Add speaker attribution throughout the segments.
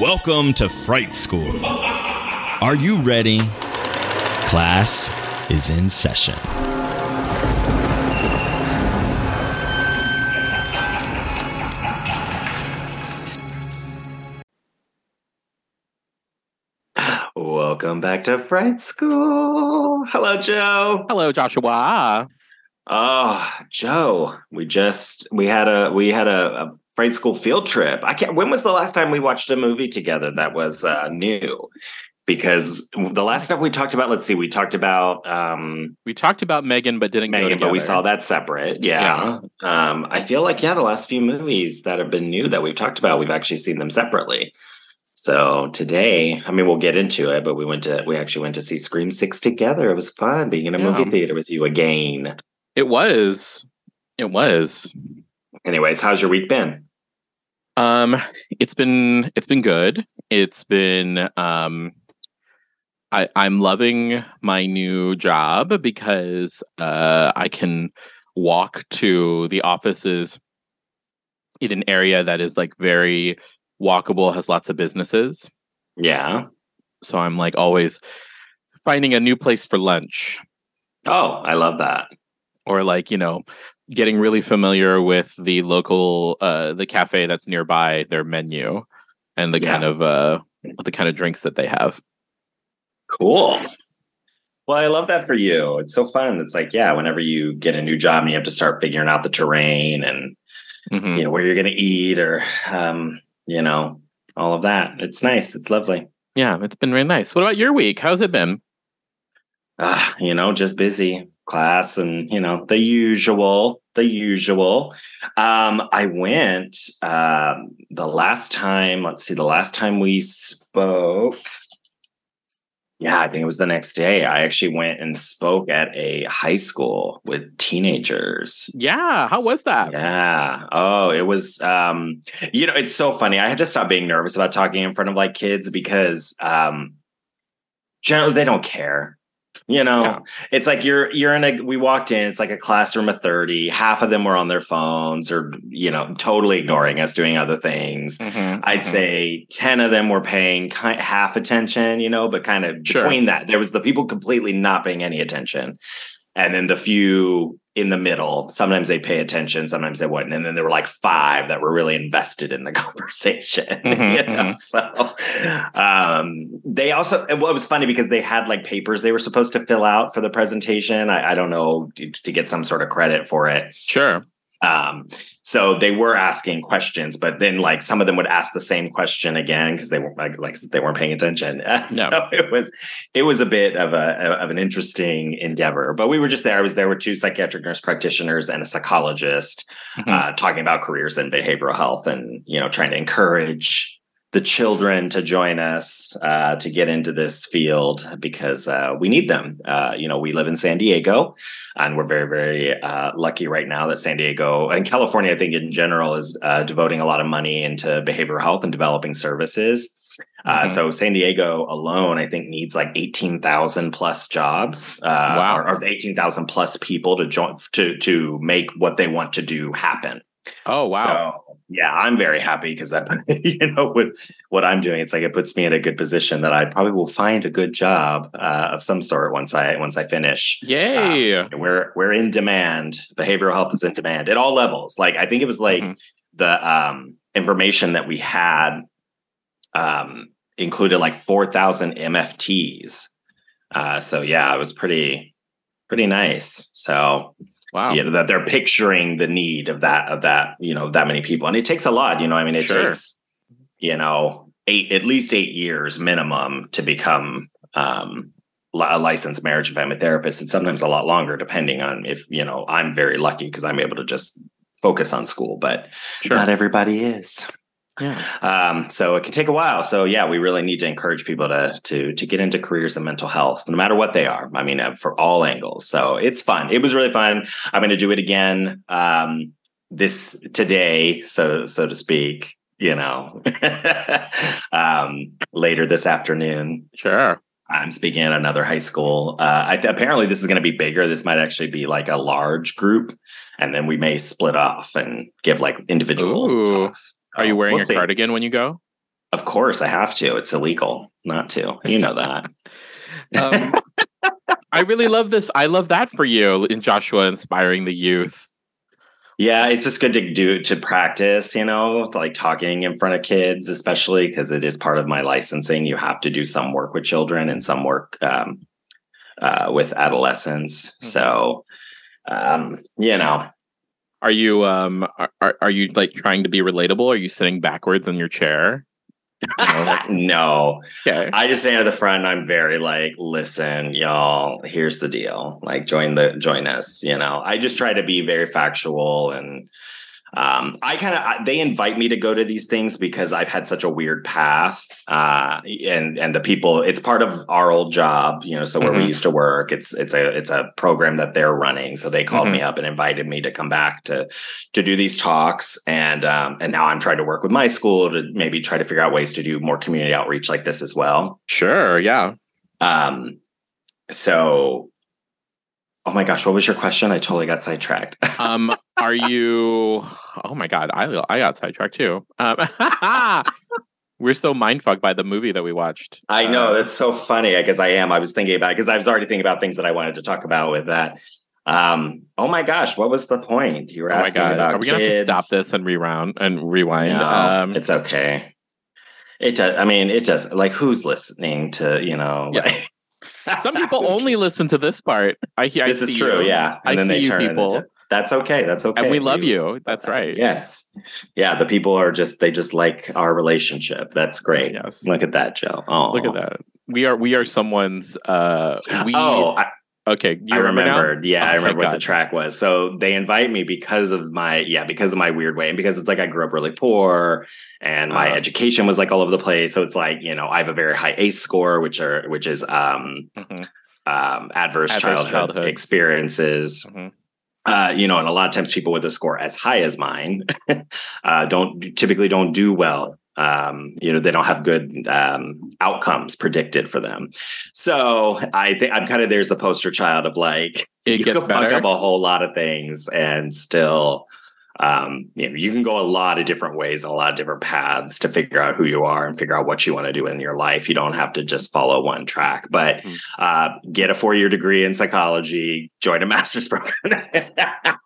Speaker 1: Welcome to Fright School. Are you ready? Class is in session.
Speaker 2: Welcome back to Fright School. Hello, Joe.
Speaker 3: Hello, Joshua.
Speaker 2: Oh, Joe, we just we had a we had a, a Fright School field trip. I can't. When was the last time we watched a movie together that was uh, new? Because the last stuff we talked about, let's see, we talked about um,
Speaker 3: We talked about Megan, but didn't go
Speaker 2: Megan, but we saw that separate. Yeah. Um, I feel like yeah, the last few movies that have been new that we've talked about, we've actually seen them separately. So today, I mean, we'll get into it, but we went to we actually went to see Scream Six together. It was fun being in a
Speaker 3: Yeah.
Speaker 2: movie theater with you again.
Speaker 3: It was. It was.
Speaker 2: Anyways, how's your week been?
Speaker 3: Um, it's been it's been good. It's been um I I'm loving my new job because uh I can walk to the offices in an area that is like very walkable, has lots of businesses.
Speaker 2: Yeah.
Speaker 3: So I'm like always finding a new place for lunch
Speaker 2: Oh, I love that.
Speaker 3: or like you know getting really familiar with the local uh the cafe that's nearby their menu and the
Speaker 2: Yeah.
Speaker 3: kind of uh the kind of drinks that they have
Speaker 2: Cool. Well, I love that for you. It's so fun. It's like, yeah, whenever you get a new job and you have to start figuring out the terrain and
Speaker 3: Mhm.
Speaker 2: you know where you're going to eat or um, you know all of that. It's nice. It's lovely.
Speaker 3: yeah it's been really nice what about your week how's it been
Speaker 2: Ah, you know, just busy class and you know the usual, the usual. Um, I went um, the last time. Let's see, the last time we spoke. Yeah, I think it was the next day. I actually went and spoke at a high school with teenagers.
Speaker 3: yeah how was that
Speaker 2: Yeah. Oh, it was um you know, it's so funny. I had to stop being nervous about talking in front of like kids because um generally they don't care. You know,
Speaker 3: Yeah.
Speaker 2: it's like you're you're in a we walked in, it's like a classroom of 30. Half of them were on their phones or you know, totally ignoring us doing other things.
Speaker 3: Mhm,
Speaker 2: I'd
Speaker 3: mhm.
Speaker 2: say 10 of them were paying kind half attention, you know, but kind of
Speaker 3: Sure.
Speaker 2: between that, there was the people completely not paying any attention. And then the few in the middle, sometimes they pay attention, sometimes they wouldn't. And then there were like five that were really invested in the conversation.
Speaker 3: Mhm,
Speaker 2: you know? So um, they also, what was funny because they had like papers they were supposed to fill out for the presentation. I, I don't know to, to get some sort of credit for it.
Speaker 3: sure
Speaker 2: Um, so they were asking questions, but then like some of them would ask the same question again because they weren't like, like they weren't paying attention.
Speaker 3: No.
Speaker 2: so it was it was a bit of a of an interesting endeavor. But we were just there. I was there with two psychiatric nurse practitioners and a psychologist
Speaker 3: Mhm.
Speaker 2: uh, talking about careers in behavioral health and you know trying to encourage the children to join us uh, to get into this field because uh, we need them. Uh, you know, we live in San Diego, and we're very, very uh, lucky right now that San Diego and California, I think in general, is uh, devoting a lot of money into behavioral health and developing services. Uh,
Speaker 3: Mhm.
Speaker 2: so San Diego alone, I think, needs like eighteen thousand plus jobs, uh,
Speaker 3: Wow.
Speaker 2: or, or eighteen thousand plus people to join to to make what they want to do happen.
Speaker 3: oh wow
Speaker 2: So yeah, I'm very happy because that you know with what I'm doing, it's like it puts me in a good position that I probably will find a good job uh, of some sort once I once I finish.
Speaker 3: yay
Speaker 2: Um, we're we're in demand. Behavioral health is in demand at all levels. Like I think it was like
Speaker 3: Mhm.
Speaker 2: the um, information that we had um, included like four thousand MFTs. Uh, so yeah, it was pretty pretty nice. So
Speaker 3: wow
Speaker 2: you know that they're picturing the need of that of that you know that many people and it takes a lot you know i mean it
Speaker 3: Sure.
Speaker 2: takes you know eight at least eight years minimum to become um, a licensed marriage and family therapist. It's sometimes a lot longer, depending on if you know. I'm very lucky because I'm able to just focus on school, but sure. not everybody is.
Speaker 3: Yeah.
Speaker 2: Um, so it can take a while. So yeah, we really need to encourage people to to to get into careers in mental health, no matter what they are. I mean, uh, for all angles. So it's fun. It was really fun. I'm going to do it again um, this today, so so to speak. You know, um, later this afternoon.
Speaker 3: Sure.
Speaker 2: I'm speaking at another high school. Uh, I th- apparently, this is going to be bigger. This might actually be like a large group, and then we may split off and give like individual Ooh. talks.
Speaker 3: Are you wearing we'll a see. cardigan when you go?
Speaker 2: Of course, I have to. It's illegal not to. You know that.
Speaker 3: um, I really love this. I love that for you in Joshua inspiring the youth.
Speaker 2: Yeah, it's just good to do to practice, you know, like talking in front of kids, especially because it is part of my licensing. You have to do some work with children and some work um, uh, with adolescents. Mm-hmm. So, um, you know,
Speaker 3: are you um are, are you like trying to be relatable? Are you sitting backwards in your chair?
Speaker 2: You know, like, no. Okay. I just stand at the front I'm very like, listen, y'all, here's the deal. Like join the join us, you know. I just try to be very factual and um, I kind of they invite me to go to these things because I've had such a weird path, uh, and and the people. It's part of our old job, you know. So where mm-hmm. we used to work, it's it's a it's a program that they're running. So they called mm-hmm. me up and invited me to come back to to do these talks, and um, and now I'm trying to work with my school to maybe try to figure out ways to do more community outreach like this as well.
Speaker 3: Sure, yeah.
Speaker 2: Um, so Oh my gosh, what was your question? I totally got sidetracked.
Speaker 3: um, are you? Oh my god, I I got sidetracked too. Um, we're so mindfucked by the movie that we watched.
Speaker 2: I know uh, that's so funny because I am. I was thinking about because I was already thinking about things that I wanted to talk about with that. Um, oh my gosh, what was the point? You were oh asking about. Are we gonna have to
Speaker 3: stop this and rewound and rewind? No,
Speaker 2: um, it's okay. It does. I mean, it does. Like, who's listening to you know? Yeah. Like,
Speaker 3: Some people only listen to this part. I hear.
Speaker 2: This
Speaker 3: I
Speaker 2: is true.
Speaker 3: You.
Speaker 2: Yeah,
Speaker 3: and I then they turn people. Into,
Speaker 2: that's okay. That's okay.
Speaker 3: And we love you. you. That's right.
Speaker 2: Yes. Yeah. The people are just they just like our relationship. That's great. Yes. Look at that, Joe. Oh,
Speaker 3: look at that. We are we are someone's. uh we,
Speaker 2: Oh, I,
Speaker 3: Okay,
Speaker 2: I remembered. Yeah, oh, I remember what God. the track was. So they invite me because of my yeah, because of my weird way, and because it's like I grew up really poor, and my uh, education was like all over the place. So it's like you know I have a very high ACE score, which are which is um, mm-hmm. um adverse, adverse childhood, childhood, experiences. Mm-hmm. Uh, you know, and a lot of times people with a score as high as mine uh, don't typically don't do well um, you know they don't have good um, outcomes predicted for them so i think i'm kind of there's the poster child of like
Speaker 3: it
Speaker 2: you
Speaker 3: gets
Speaker 2: can
Speaker 3: better.
Speaker 2: fuck up a whole lot of things and still um, you know you can go a lot of different ways and a lot of different paths to figure out who you are and figure out what you want to do in your life you don't have to just follow one track but mm-hmm. uh, get a four-year degree in psychology join a master's program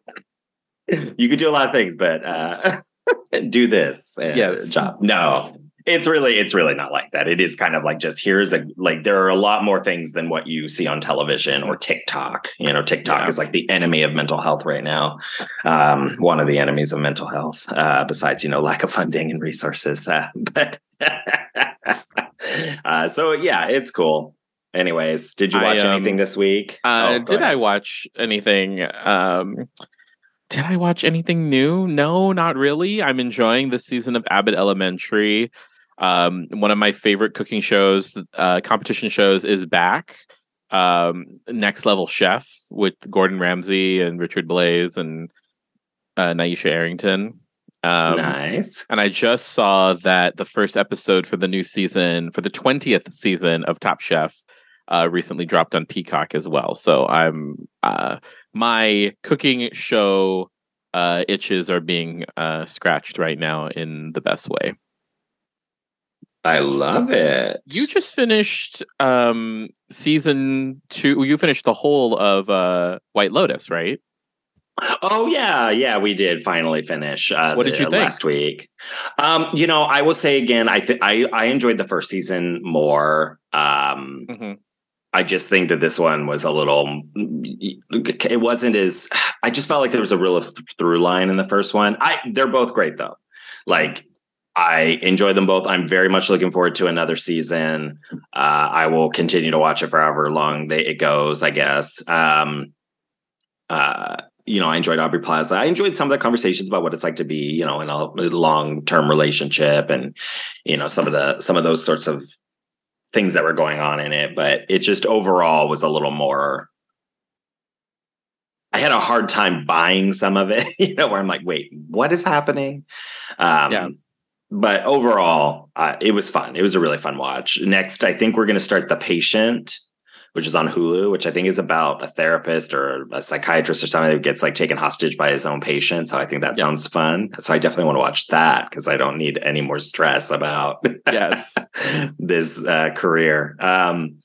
Speaker 2: you could do a lot of things but uh, do this
Speaker 3: yes.
Speaker 2: job. No, it's really it's really not like that. It is kind of like just here's a like there are a lot more things than what you see on television or TikTok. You know, TikTok yeah. is like the enemy of mental health right now. Um, one of the enemies of mental health, uh, besides you know lack of funding and resources. Uh, but uh, so yeah, it's cool. Anyways, did you watch I, um, anything this week?
Speaker 3: Uh, oh, did ahead. I watch anything? Um, did I watch anything new? No, not really. I'm enjoying this season of Abbott Elementary. Um, one of my favorite cooking shows, uh, competition shows, is back. Um, Next Level Chef with Gordon Ramsay and Richard Blais and uh, Nyesha Arrington.
Speaker 2: Um, nice.
Speaker 3: And I just saw that the first episode for the new season, for the 20th season of Top Chef, uh, recently dropped on Peacock as well. So I'm uh, my cooking show uh, itches are being uh, scratched right now in the best way.
Speaker 2: I love it.
Speaker 3: You just finished um, season two. You finished the whole of uh, White Lotus, right?
Speaker 2: Oh yeah, yeah, we did finally finish. Uh,
Speaker 3: what did you think
Speaker 2: last week? Um, you know, I will say again, I think I I enjoyed the first season more. Um, mm-hmm. I just think that this one was a little. It wasn't as. I just felt like there was a real through line in the first one. I they're both great though. Like I enjoy them both. I'm very much looking forward to another season. Uh, I will continue to watch it for however long they, it goes. I guess. Um, uh, you know, I enjoyed Aubrey Plaza. I enjoyed some of the conversations about what it's like to be, you know, in a long term relationship, and you know, some of the some of those sorts of things that were going on in it. But it just overall was a little more. I had a hard time buying some of it, you know, where I'm like, wait, what is happening? Um, yeah but overall, uh, it was fun. It was a really fun watch. Next, I think we're going to start The Patient, which is on Hulu, which I think is about a therapist or a psychiatrist or something that gets like taken hostage by his own patient. So I think that sounds fun. So I definitely want to watch that because I don't need any more stress about
Speaker 3: yes
Speaker 2: this uh, career. Um,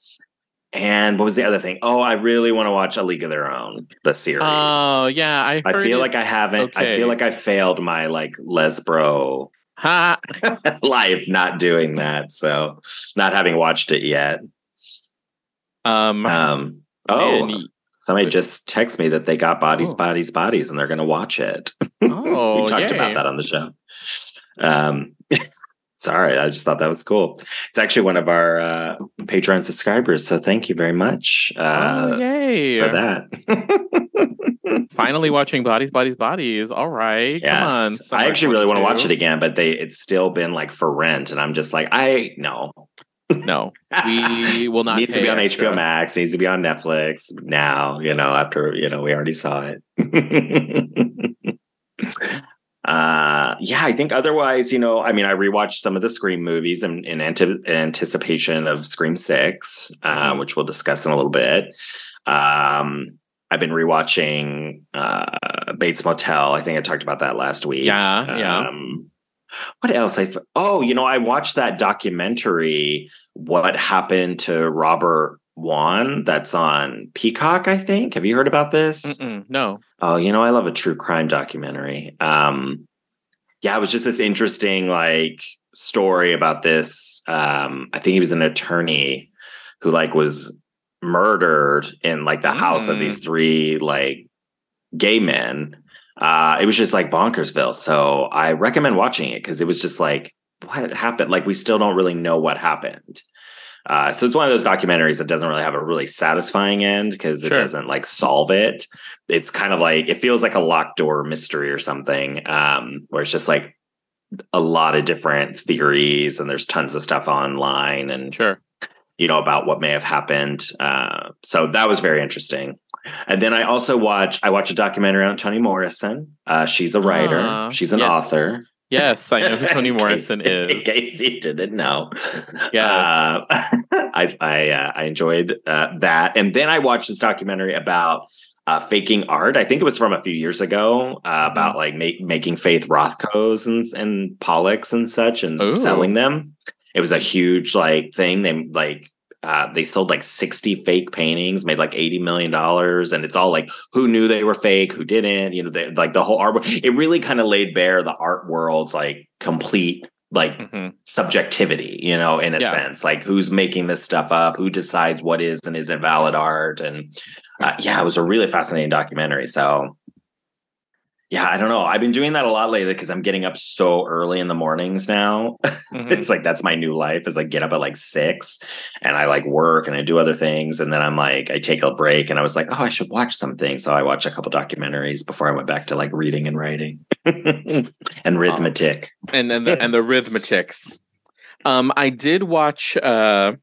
Speaker 2: and what was the other thing? Oh, I really want to watch A League of Their Own, the series.
Speaker 3: Oh yeah, I.
Speaker 2: I feel like I haven't. Okay. I feel like I failed my like lesbro
Speaker 3: Ha.
Speaker 2: life not doing that. So not having watched it yet.
Speaker 3: Um,
Speaker 2: um oh man, somebody just text me that they got bodies, oh. bodies, bodies, and they're gonna watch it.
Speaker 3: Oh,
Speaker 2: we talked
Speaker 3: yay.
Speaker 2: about that on the show. Um sorry, I just thought that was cool. It's actually one of our uh Patreon subscribers, so thank you very much uh
Speaker 3: oh, yay.
Speaker 2: for that.
Speaker 3: Finally watching Bodies, Bodies, Bodies. All right. Yes.
Speaker 2: Come on. I actually really want to watch it again, but they it's still been like for rent. And I'm just like, I no.
Speaker 3: No. We will not.
Speaker 2: needs to be on extra. HBO Max, needs to be on Netflix now, you know, after, you know, we already saw it. uh yeah i think otherwise you know i mean i rewatched some of the scream movies in, in anticipation of scream 6 uh, mm-hmm. which we'll discuss in a little bit um I've been rewatching uh, Bates Motel. I think I talked about that last week.
Speaker 3: Yeah, yeah.
Speaker 2: Um, what else? I oh, you know, I watched that documentary. What happened to Robert Wone? That's on Peacock. I think. Have you heard about this?
Speaker 3: Mm-mm, no.
Speaker 2: Oh, you know, I love a true crime documentary. Um, yeah, it was just this interesting like story about this. Um, I think he was an attorney who like was murdered in like the mm. house of these mm. three like gay men. Uh, it was just like bonkersville. So I recommend watching it because it was just like, what happened? Like we still don't really know what happened. Uh, so it's one of those documentaries that doesn't really have a really satisfying end because it sure. doesn't like solve it. It's kind of like it feels like a locked door mystery or something, um, where it's just like a lot of different theories and there's tons of stuff online and
Speaker 3: sure
Speaker 2: you know, about what may have happened. Uh, so that was very interesting. And then I also watch I watch a documentary on Toni Morrison. Uh, she's a writer. Uh, she's an
Speaker 3: yes.
Speaker 2: author.
Speaker 3: Yes, I know who Toni Morrison
Speaker 2: case,
Speaker 3: is.
Speaker 2: In case you didn't know,
Speaker 3: yes,
Speaker 2: uh, I I, uh, I enjoyed uh, that. And then I watched this documentary about uh, faking art. I think it was from a few years ago uh, mm-hmm. about like make, making Faith Rothkos and and Pollocks and such and Ooh. selling them it was a huge like thing. They like uh, they sold like 60 fake paintings, made like 80 million dollars, and it's all like who knew they were fake, who didn't. You know, they, like the whole art. It really kind of laid bare the art world's like complete like mm-hmm. subjectivity, you know, in a yeah. sense, like who's making this stuff up, who decides what is and isn't valid art, and uh, yeah, it was a really fascinating documentary. So yeah, I don't know. I've been doing that a lot lately because I'm getting up so early in the mornings now. Mm-hmm. it's like that's my new life is like get up at like six and I like work and I do other things. And then I'm like, I take a break and I was like, oh, I should watch something. So I watched a couple documentaries before I went back to like reading and writing and.
Speaker 3: Oh. And and the, and the arithmetics. Um, I did watch uh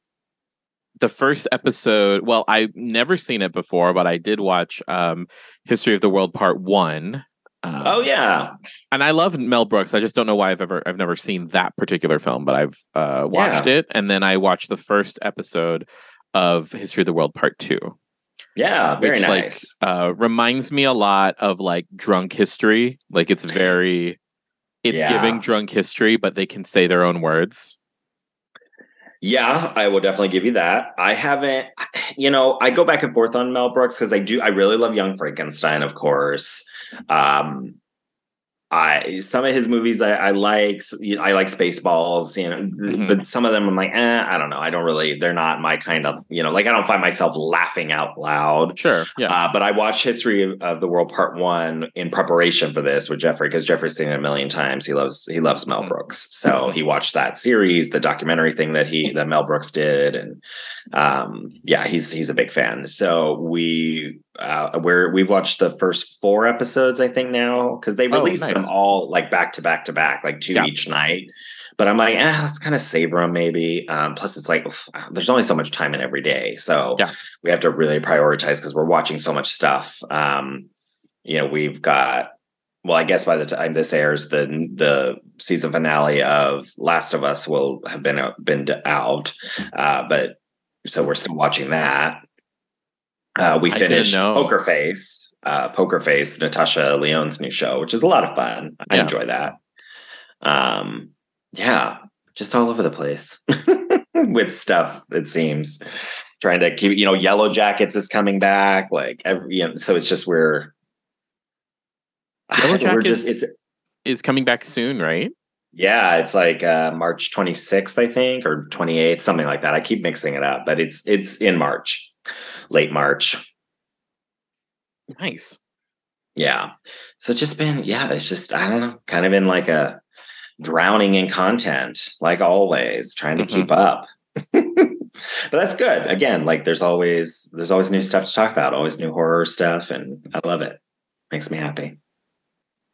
Speaker 3: the first episode. Well, I've never seen it before, but I did watch um History of the World Part One
Speaker 2: um, oh yeah,
Speaker 3: and I love Mel Brooks. I just don't know why I've ever I've never seen that particular film, but I've uh, watched yeah. it, and then I watched the first episode of History of the World Part Two.
Speaker 2: Yeah, very which, nice.
Speaker 3: Like, uh, reminds me a lot of like Drunk History. Like it's very, it's yeah. giving Drunk History, but they can say their own words.
Speaker 2: Yeah, I will definitely give you that. I haven't, you know, I go back and forth on Mel Brooks because I do, I really love Young Frankenstein, of course. Um, I some of his movies I, I like. You know, I like Spaceballs, you know,
Speaker 4: Mhm.
Speaker 2: but some of them I'm like, eh, I don't know. I don't really. They're not my kind of, you know, like I don't find myself laughing out loud.
Speaker 4: Sure. Yeah.
Speaker 2: Uh, but I watched History of the World Part One in preparation for this with Jeffrey because Jeffrey's seen it a million times. He loves he loves Mel
Speaker 4: Mhm.
Speaker 2: Brooks, so he watched that series, the documentary thing that he that Mel Brooks did, and um, yeah, he's he's a big fan. So we uh, we're we've watched the first four episodes, I think now because they
Speaker 4: Oh,
Speaker 2: released
Speaker 4: nice.
Speaker 2: them all like back to back to back, like two
Speaker 4: Yeah.
Speaker 2: each night. But I'm like, ah, let's kind of savor them maybe. Um, plus, it's like oof, there's only so much time in every day, so
Speaker 4: Yeah.
Speaker 2: we have to really prioritize because we're watching so much stuff. Um, you know, we've got well, I guess by the time this airs, the the season finale of Last of Us will have been out, been out, uh, but so we're still watching that. Uh, we finished. Poker Face, uh, Poker Face, Natasha Lyonne's new show, which is a lot of fun. I
Speaker 4: Yeah.
Speaker 2: enjoy that. Um, yeah, just all over the place with stuff. It seems trying to keep you know Yellow Jackets is coming back, like every you know, so it's just we're
Speaker 4: Yellow
Speaker 2: we're just it's
Speaker 4: Is coming back soon, right?
Speaker 2: yeah, it's like uh, March 26th, I think, or 28th, something like that. I keep mixing it up, but it's it's in March, late March.
Speaker 4: Nice.
Speaker 2: Yeah. So it's just been, yeah, it's just, I don't know, kind of in like a drowning in content, like always, trying to
Speaker 4: Mhm.
Speaker 2: keep up. but that's good. Again, like there's always there's always new stuff to talk about, always new horror stuff, and I love it. Makes me happy.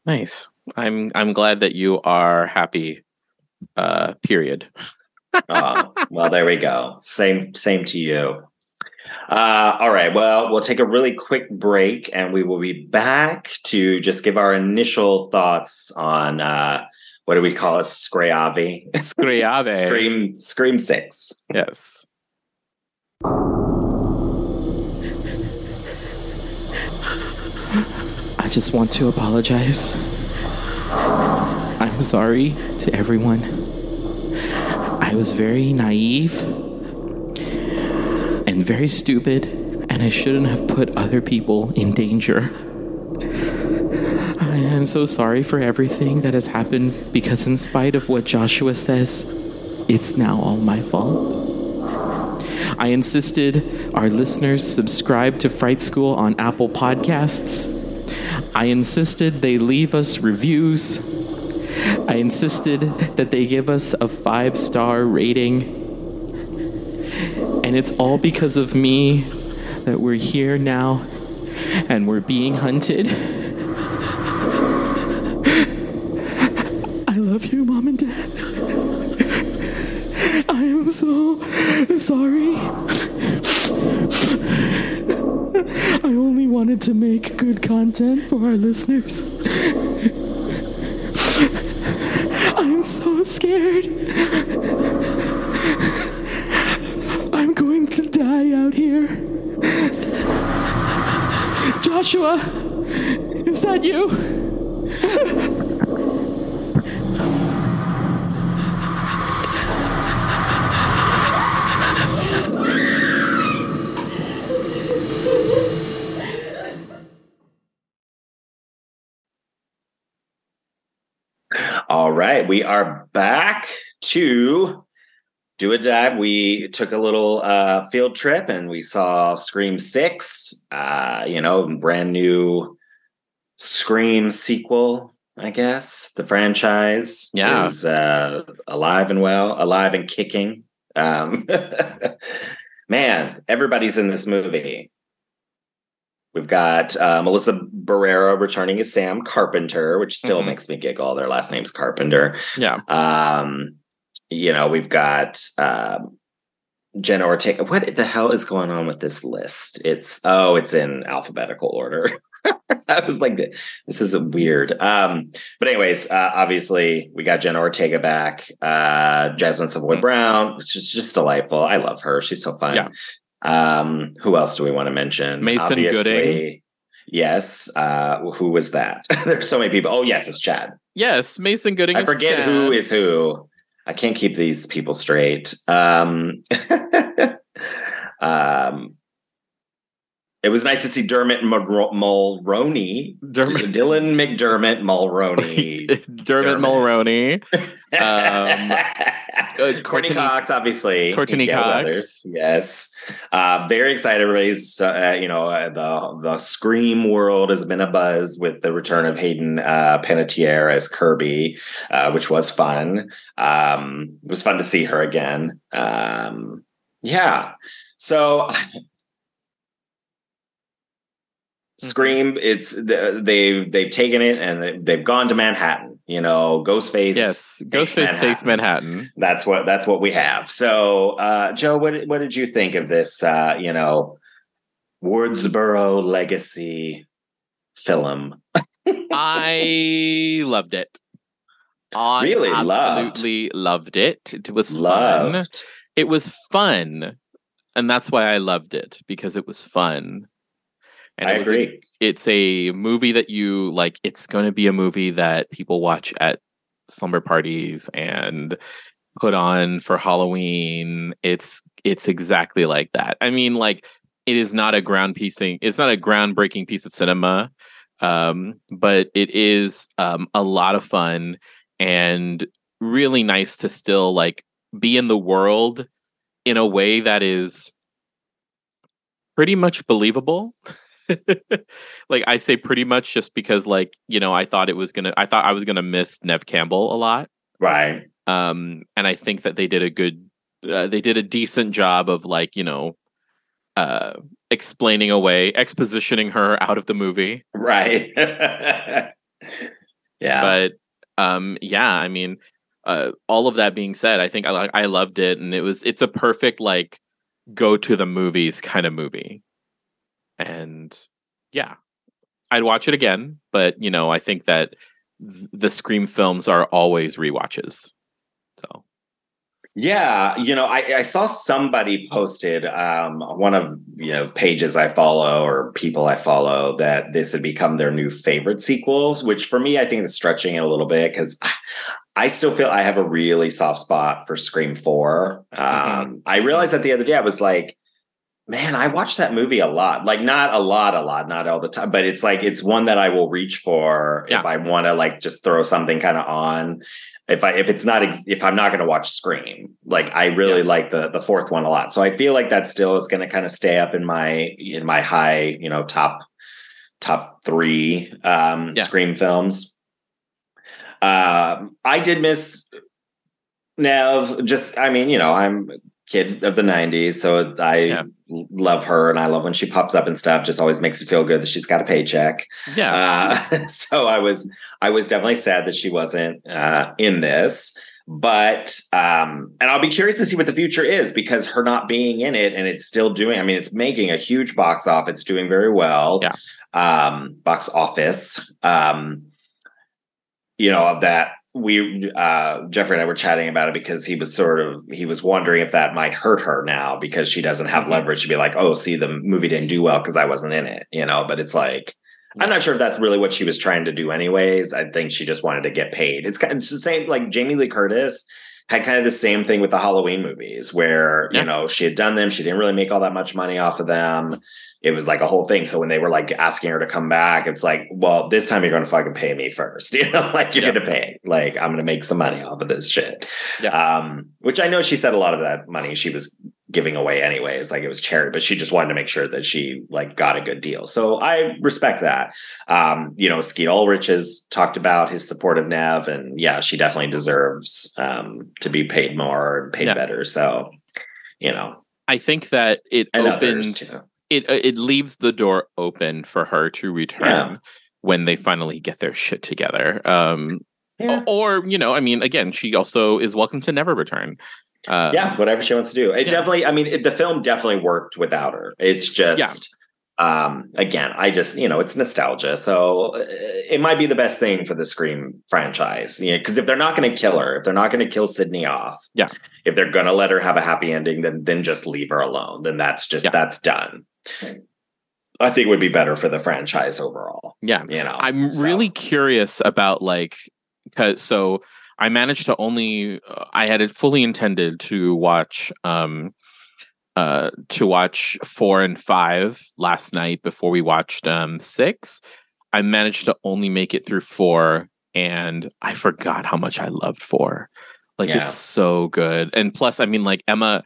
Speaker 4: Nice. I'm I'm glad that you are happy. Uh, period.
Speaker 2: oh, well, there we go. Same, same to you. Uh, all right. Well, we'll take a really quick break and we will be back to just give our initial thoughts on uh, what do we call it? Screave.
Speaker 4: Scriave.
Speaker 2: Scream, Scream Six.
Speaker 4: Yes. I just want to apologize. I'm sorry to everyone. I was very naive very stupid, and I shouldn't have put other people in danger. I am so sorry for everything that has happened because, in spite of what Joshua says, it's now all my fault. I insisted our listeners subscribe to Fright School on Apple Podcasts. I insisted they leave us reviews. I insisted that they give us a five star rating. And it's all because of me that we're here now and we're being hunted. I love you, Mom and Dad. I am so sorry. I only wanted to make good content for our listeners. I'm so scared. Out here. Joshua, is that you?
Speaker 2: All right, we are back to do a dive. We took a little uh, field trip and we saw Scream Six. Uh, you know, brand new Scream sequel. I guess the franchise
Speaker 4: Yeah.
Speaker 2: is uh, alive and well, alive and kicking. Um, man, everybody's in this movie. We've got uh, Melissa Barrera returning as Sam Carpenter, which still
Speaker 4: Mhm.
Speaker 2: makes me giggle. Their last name's Carpenter.
Speaker 4: Yeah.
Speaker 2: Um, you know, we've got um, Jenna Ortega. What the hell is going on with this list? It's oh, it's in alphabetical order. I was like, this is weird. Um, but anyways, uh, obviously we got Jenna Ortega back. Uh, Jasmine Savoy
Speaker 4: Mhm.
Speaker 2: Brown, which is just delightful. I love her. She's so fun.
Speaker 4: Yeah.
Speaker 2: Um, who else do we want to mention?
Speaker 4: Mason Gooding.
Speaker 2: Yes. Uh, who was that? There's so many people. Oh, yes, it's Chad.
Speaker 4: Yes, Mason Gooding.
Speaker 2: I forget
Speaker 4: Chad.
Speaker 2: who is who. I can't keep these people straight. Um, um, it was nice to see Dermot Mulroney,
Speaker 3: Dermot
Speaker 2: Dylan McDermott Mulroney,
Speaker 3: Dermot, Dermot Mulroney, um,
Speaker 2: uh, Courteney Cox, obviously,
Speaker 3: Courteney Cox, Weathers.
Speaker 2: yes, uh, very excited. Everybody's, uh, you know, uh, the the Scream world has been a buzz with the return of Hayden uh, Panettiere as Kirby, uh, which was fun. Um, it was fun to see her again. Um, yeah, so Mm-hmm. Scream, it's they've they've taken it and they've gone to Manhattan. You know, Ghostface.
Speaker 3: Yes, Ghostface Manhattan. takes Manhattan.
Speaker 2: That's what that's what we have. So, uh, Joe, what what did you think of this? Uh, you know, Woodsboro legacy film.
Speaker 3: I loved it. I really absolutely loved. loved it. It was loved. fun. It was fun, and that's why I loved it because it was fun.
Speaker 2: And I it agree.
Speaker 3: A, it's a movie that you like. It's going to be a movie that people watch at slumber parties and put on for Halloween. It's it's exactly like that. I mean, like it is not a ground piecing. It's not a groundbreaking piece of cinema, um, but it is um, a lot of fun and really nice to still like be in the world in a way that is pretty much believable. like I say pretty much just because like, you know, I thought it was going to I thought I was going to miss Neve Campbell a lot.
Speaker 2: Right.
Speaker 3: Um and I think that they did a good uh, they did a decent job of like, you know, uh explaining away, expositioning her out of the movie.
Speaker 2: Right.
Speaker 3: yeah. But um yeah, I mean, uh all of that being said, I think I I loved it and it was it's a perfect like go to the movies kind of movie and yeah, I'd watch it again. But you know, I think that th- the Scream films are always re-watches. So
Speaker 2: yeah, you know, I, I saw somebody posted um, one of you know pages I follow or people I follow that this had become their new favorite sequels. Which for me, I think is stretching it a little bit because I still feel I have a really soft spot for Scream Four. Mm-hmm. Um, mm-hmm. I realized that the other day I was like, man, I watch that movie a lot. Like not a lot, a lot, not all the time, but it's like it's one that I will reach for yeah. if I want to like just throw something kind of on. If I if it's not ex- if I'm not going to watch Scream, like I really yeah. like the the fourth one a lot. So I feel like that still is going to kind of stay up in my in my high, you know, top top 3 um yeah. Scream films. Uh, I did miss Neve. Just, I mean, you know, I'm kid of the 90s so i yeah. Love her and i love when she pops up and stuff just always makes me feel good that she's got a paycheck.
Speaker 3: Yeah.
Speaker 2: Uh, so i was i was definitely sad that she wasn't uh, in this but um and i'll be curious to see what the future is because her not being in it and it's still doing i mean it's making a huge box office it's doing very well.
Speaker 3: Yeah.
Speaker 2: Um box office um you know of that we uh Jeffrey and I were chatting about it because he was sort of he was wondering if that might hurt her now because she doesn't have mm-hmm. leverage to be like, oh, see, the movie didn't do well because I wasn't in it, you know. But it's like I'm not sure if that's really what she was trying to do, anyways. I think she just wanted to get paid. It's kind of it's the same like Jamie Lee Curtis had kind of the same thing with the Halloween movies where, yeah. you know, she had done them. She didn't really make all that much money off of them it was like a whole thing. So when they were like asking her to come back, it's like, well, this time you're going to fucking pay me first. You know, like you're yeah. going to pay. Like I'm going to make some money off of this shit. Yeah. Um, which I know she said a lot of that money she was giving away anyways, like it was charity, but she just wanted to make sure that she like got a good deal. So I respect that. Um, you know, Skeet Ulrich has talked about his support of Neve, and yeah, she definitely deserves um, to be paid more and paid yeah. better. So, you know,
Speaker 3: I think that it opens it uh, it it leaves the door open for her to return yeah. when they finally get their shit together. Um, yeah. or, you know, I mean, again, she also is welcome to never return.
Speaker 2: Um, yeah, whatever she wants to do. It yeah. definitely. I mean, it, the film definitely worked without her. It's just. Um, again, I just, you know, it's nostalgia. So uh, it might be the best thing for the Scream franchise. You know, because if they're not going to kill her, if they're not going to kill Sidney off,
Speaker 3: yeah.
Speaker 2: If they're going to let her have a happy ending, then then just leave her alone. Then that's just yeah. that's done. I think it would be better for the franchise overall.
Speaker 3: Yeah.
Speaker 2: You know,
Speaker 3: I'm so. really curious about like, cause so I managed to only, uh, I had it fully intended to watch, um, uh, to watch four and five last night before we watched um, six. I managed to only make it through four, and I forgot how much I loved four. Like
Speaker 2: Yeah.
Speaker 3: it's so good, and plus, I mean, like Emma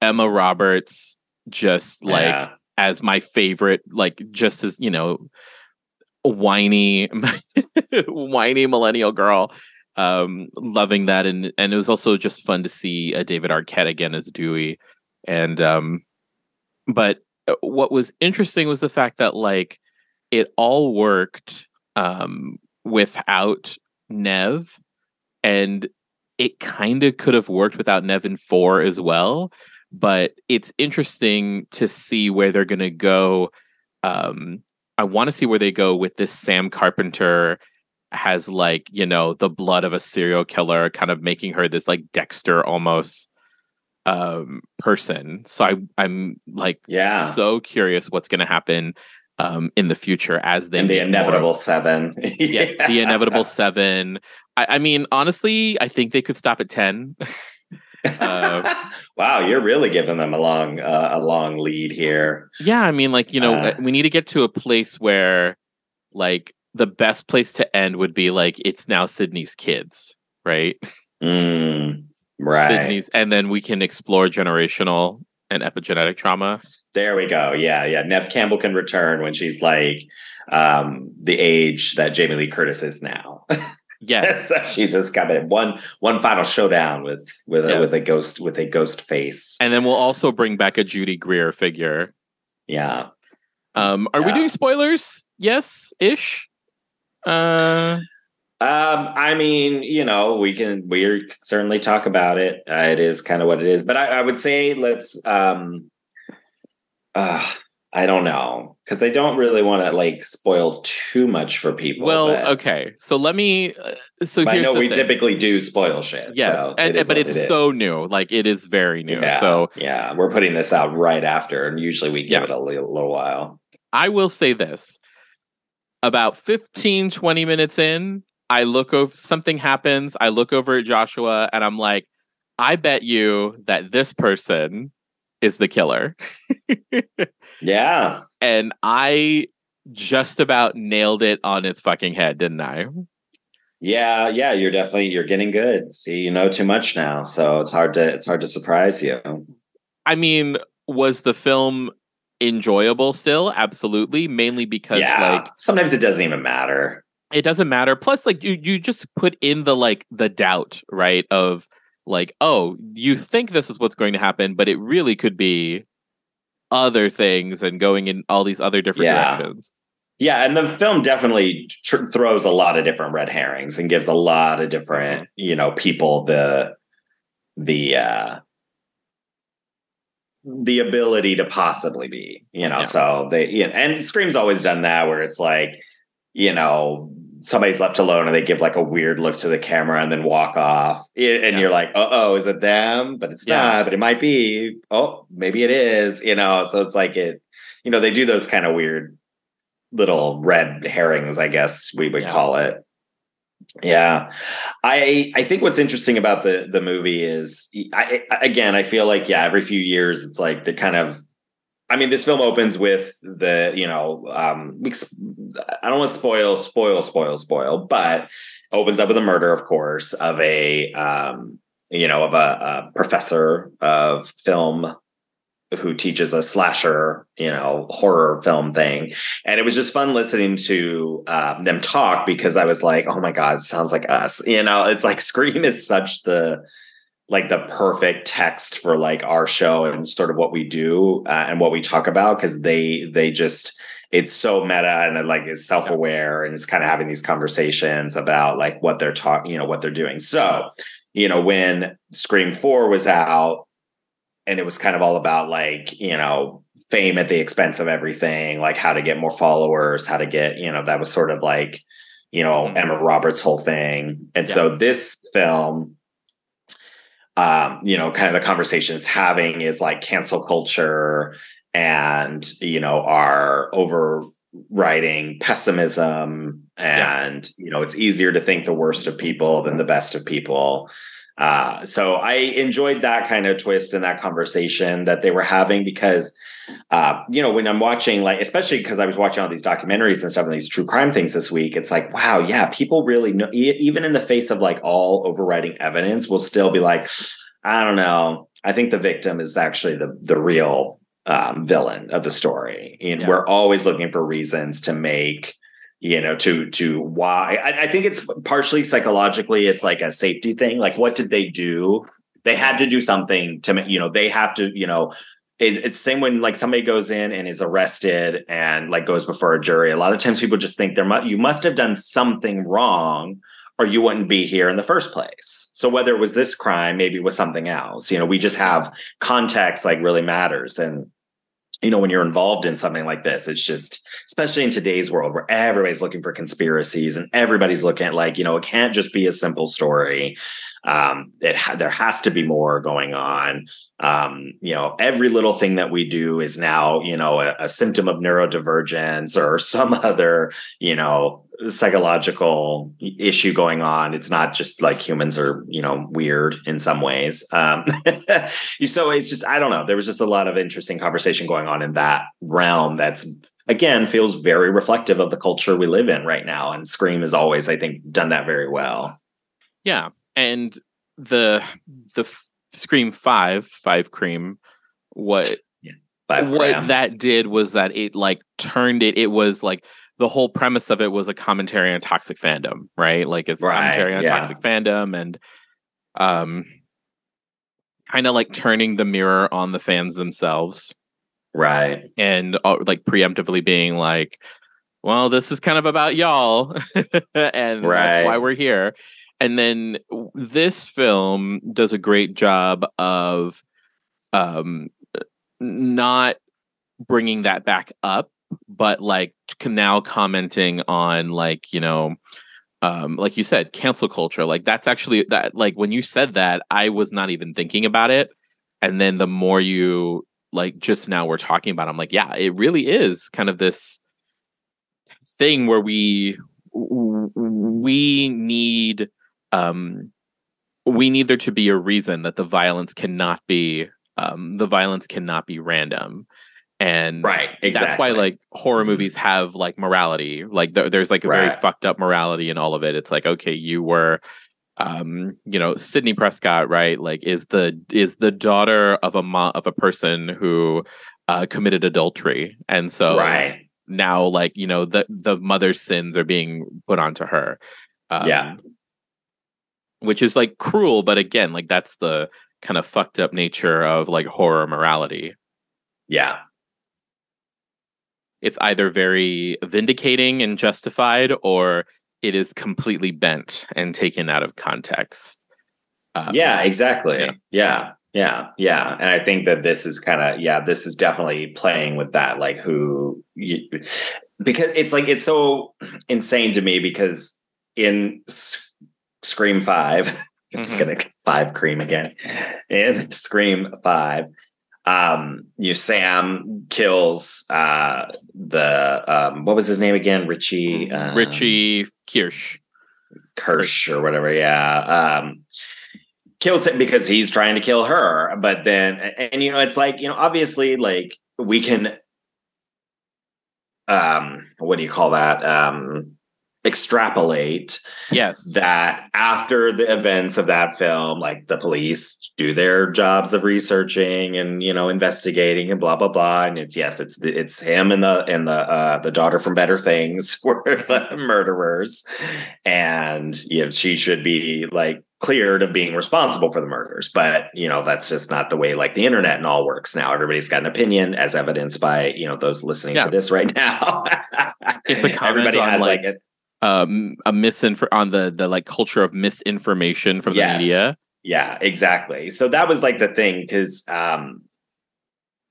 Speaker 3: Emma Roberts, just like
Speaker 2: Yeah.
Speaker 3: As my favorite, like just as you know, whiny, whiny millennial girl. Um, loving that, and and it was also just fun to see uh, David Arquette again as Dewey, and um, but uh, what was interesting was the fact that like it all worked um without Neve, and it kind of could have worked without Neve in four as well. But it's interesting to see where they're going to go. Um, I want to see where they go with this Sam Carpenter has like you know the blood of a serial killer kind of making her this like dexter almost um person so i i'm like
Speaker 2: Yeah.
Speaker 3: so curious what's going to happen um in the future as they
Speaker 2: and the
Speaker 3: make more-
Speaker 2: inevitable seven.
Speaker 3: yes the inevitable seven I, I mean honestly i think they could stop at 10 uh,
Speaker 2: wow, you're really giving them a long, uh, a long lead here.
Speaker 3: yeah i mean like you know
Speaker 2: Uh.
Speaker 3: we need to get to a place where like the best place to end would be like it's now Sidney's kids right
Speaker 2: Mm, right
Speaker 3: Sidney's, and then we can explore generational and epigenetic trauma.
Speaker 2: there, we go. Yeah, yeah. Neve Campbell can return when she's like um, the age that Jamie Lee Curtis is now.
Speaker 3: Yes.
Speaker 2: she's just coming. one one final showdown with with a, with a ghost with a ghost face.
Speaker 3: and then we'll also bring back a Judy Greer figure.
Speaker 2: yeah.
Speaker 3: Um, are we doing spoilers? Yes, ish. Uh,
Speaker 2: Um, I mean, you know, we can we certainly talk about it. Uh, it is kind of what it is, but I, I would say let's. um uh, I don't know because I don't really want to like spoil too much for people.
Speaker 3: well,
Speaker 2: but,
Speaker 3: okay. So let me. Uh, so
Speaker 2: but I know we
Speaker 3: thing.
Speaker 2: typically do spoil shit.
Speaker 3: Yes,
Speaker 2: so
Speaker 3: and,
Speaker 2: it
Speaker 3: but it's
Speaker 2: it
Speaker 3: so new. Like it is very new.
Speaker 2: Yeah,
Speaker 3: So
Speaker 2: yeah, we're putting this out right after, and usually we give
Speaker 3: Yeah.
Speaker 2: it a little, little while.
Speaker 3: I will say this about 15, 20 minutes in, I look over something happens. I look over at Joshua and I'm like, I bet you that this person is the killer.
Speaker 2: Yeah,
Speaker 3: and I just about nailed it on its fucking head, didn't I?
Speaker 2: yeah, yeah. You're definitely you're getting good. See, you know too much now, so it's hard to it's hard to surprise you.
Speaker 3: I mean, was the film enjoyable still? Absolutely. Mainly because
Speaker 2: yeah,
Speaker 3: like
Speaker 2: sometimes it doesn't even matter.
Speaker 3: it doesn't matter. Plus, like you you just put in the like the doubt, right? Of like, oh, you think this is what's going to happen, but it really could be other things and going in all these other different
Speaker 2: Yeah.
Speaker 3: directions.
Speaker 2: Yeah, and the film definitely tr- throws a lot of different red herrings and gives a lot of different, you know, people the the uh the ability to possibly be, you know.
Speaker 3: Yeah.
Speaker 2: So they you know, and Scream's always done that where it's like, you know, somebody's left alone and they give like a weird look to the camera and then walk off. And
Speaker 3: Yeah.
Speaker 2: you're like, oh, is it them? But it's
Speaker 3: Yeah.
Speaker 2: not, but it might be. Oh, maybe it is, you know. So it's like it, you know, they do those kind of weird little red herrings, I guess we would
Speaker 3: Yeah.
Speaker 2: call it. Yeah, I I think what's interesting about the the movie is I, I again I feel like yeah every few years it's like the kind of I mean this film opens with the you know um I don't want to spoil spoil spoil spoil but opens up with a murder of course of a um you know of a, a professor of film who teaches a slasher, you know, horror film thing. And it was just fun listening to uh, them talk because I was like, oh my God, it sounds like us. You know, it's like Scream is such the like the perfect text for like our show and sort of what we do uh, and what we talk about because they they just it's so meta and like is self-aware and it's kind of having these conversations about like what they're talking you know what they're doing. So you know when scream 4 was out and it was kind of all about like you know fame at the expense of everything like how to get more followers how to get you know that was sort of like you know
Speaker 3: Mhm.
Speaker 2: emma roberts whole thing. And so this film um you know kind of the conversation it's having is like cancel culture and you know our overriding pessimism and you know it's easier to think the worst of people than the best of people. Uh, so I enjoyed that kind of twist in that conversation that they were having because, uh, you know, when I'm watching, like, especially because I was watching all these documentaries and stuff and these true crime things this week, it's like, wow, yeah, people really know, even in the face of like all overriding evidence, will still be like, I don't know. I think the victim is actually the the real um, villain of the story, and yeah. we're always looking for reasons to make you know to to why I, I, think it's partially psychologically it's like a safety thing like what did they do they had to do something to you know they have to you know it, it's the same when like somebody goes in and is arrested and like goes before a jury. A lot of times people just think there mu- you must have done something wrong or you wouldn't be here in the first place. So whether it was this crime maybe it was something else. You know we just have context like really matters. And you know, when you're involved in something like this, it's just, especially in today's world where everybody's looking for conspiracies and everybody's looking at like, you know, it can't just be a simple story. Um, it there has to be more going on. Um, you know, every little thing that we do is now, you know, a, a symptom of neurodivergence or some other, you know, psychological issue going on. It's not just like humans are, you know, weird in some ways. Um, so it's just, I don't know. There was just a lot of interesting conversation going on in that realm that's again feels very reflective of the culture we live in right now. And Scream has always, I think, done that very well.
Speaker 3: Yeah. And the the Scream Five, Five Cream, what yeah, what that did was that it like turned it, it was like the whole premise of it was a commentary on toxic fandom, right? Like it's right, commentary on yeah. toxic fandom and um kind of like turning the mirror on the fans themselves.
Speaker 2: Right.
Speaker 3: And uh, like preemptively being like, well, this is kind of about y'all and right. that's why we're here. And then this film does a great job of um not bringing that back up but like now commenting on like you know um like you said cancel culture like that's actually that like when you said that i was not even thinking about it. And then the more you like just now we're talking about i'm like yeah it really is kind of this thing where we we need um we need there to be a reason that the violence cannot be um the violence cannot be random and
Speaker 2: right exactly.
Speaker 3: that's why like horror movies have like morality. Like th- there's like a right. very fucked up morality in all of it. It's like okay you were um you know sidney prescott right? Like is the is the daughter of a mo- of a person who uh committed adultery. And so
Speaker 2: right.
Speaker 3: now like you know the the mother's sins are being put onto her.
Speaker 2: Um, yeah.
Speaker 3: which is like cruel but again like that's the kind of fucked up nature of like horror morality.
Speaker 2: Yeah
Speaker 3: it's either very vindicating and justified or it is completely bent and taken out of context.
Speaker 2: Um, yeah, exactly. Yeah. yeah. Yeah, yeah, and I think that this is kind of yeah, this is definitely playing with that, like who, you, because it's like it's so insane to me because in S- Scream 5 mm-hmm. I'm just gonna five cream again in Scream Five, um you Sam kills uh the um what was his name again? Richie um,
Speaker 3: Richie Kirsch.
Speaker 2: Kirsch or whatever yeah. Um kills him because he's trying to kill her but then and, and you know it's like you know obviously like we can um what do you call that? Um extrapolate
Speaker 3: yes.
Speaker 2: that after the events of that film like the police do their jobs of researching and you know investigating and blah blah blah. And it's yes it's it's him and the and the uh the daughter from better things were the murderers. And you know she should be like cleared of being responsible for the murders. But you know that's just not the way like the internet and all works now. Everybody's got an opinion as evidenced by you know those listening yeah. to this right now.
Speaker 3: It's a everybody has like, like um a misinfo on the the like culture of misinformation from yes. the media
Speaker 2: yeah exactly so that was like the thing because um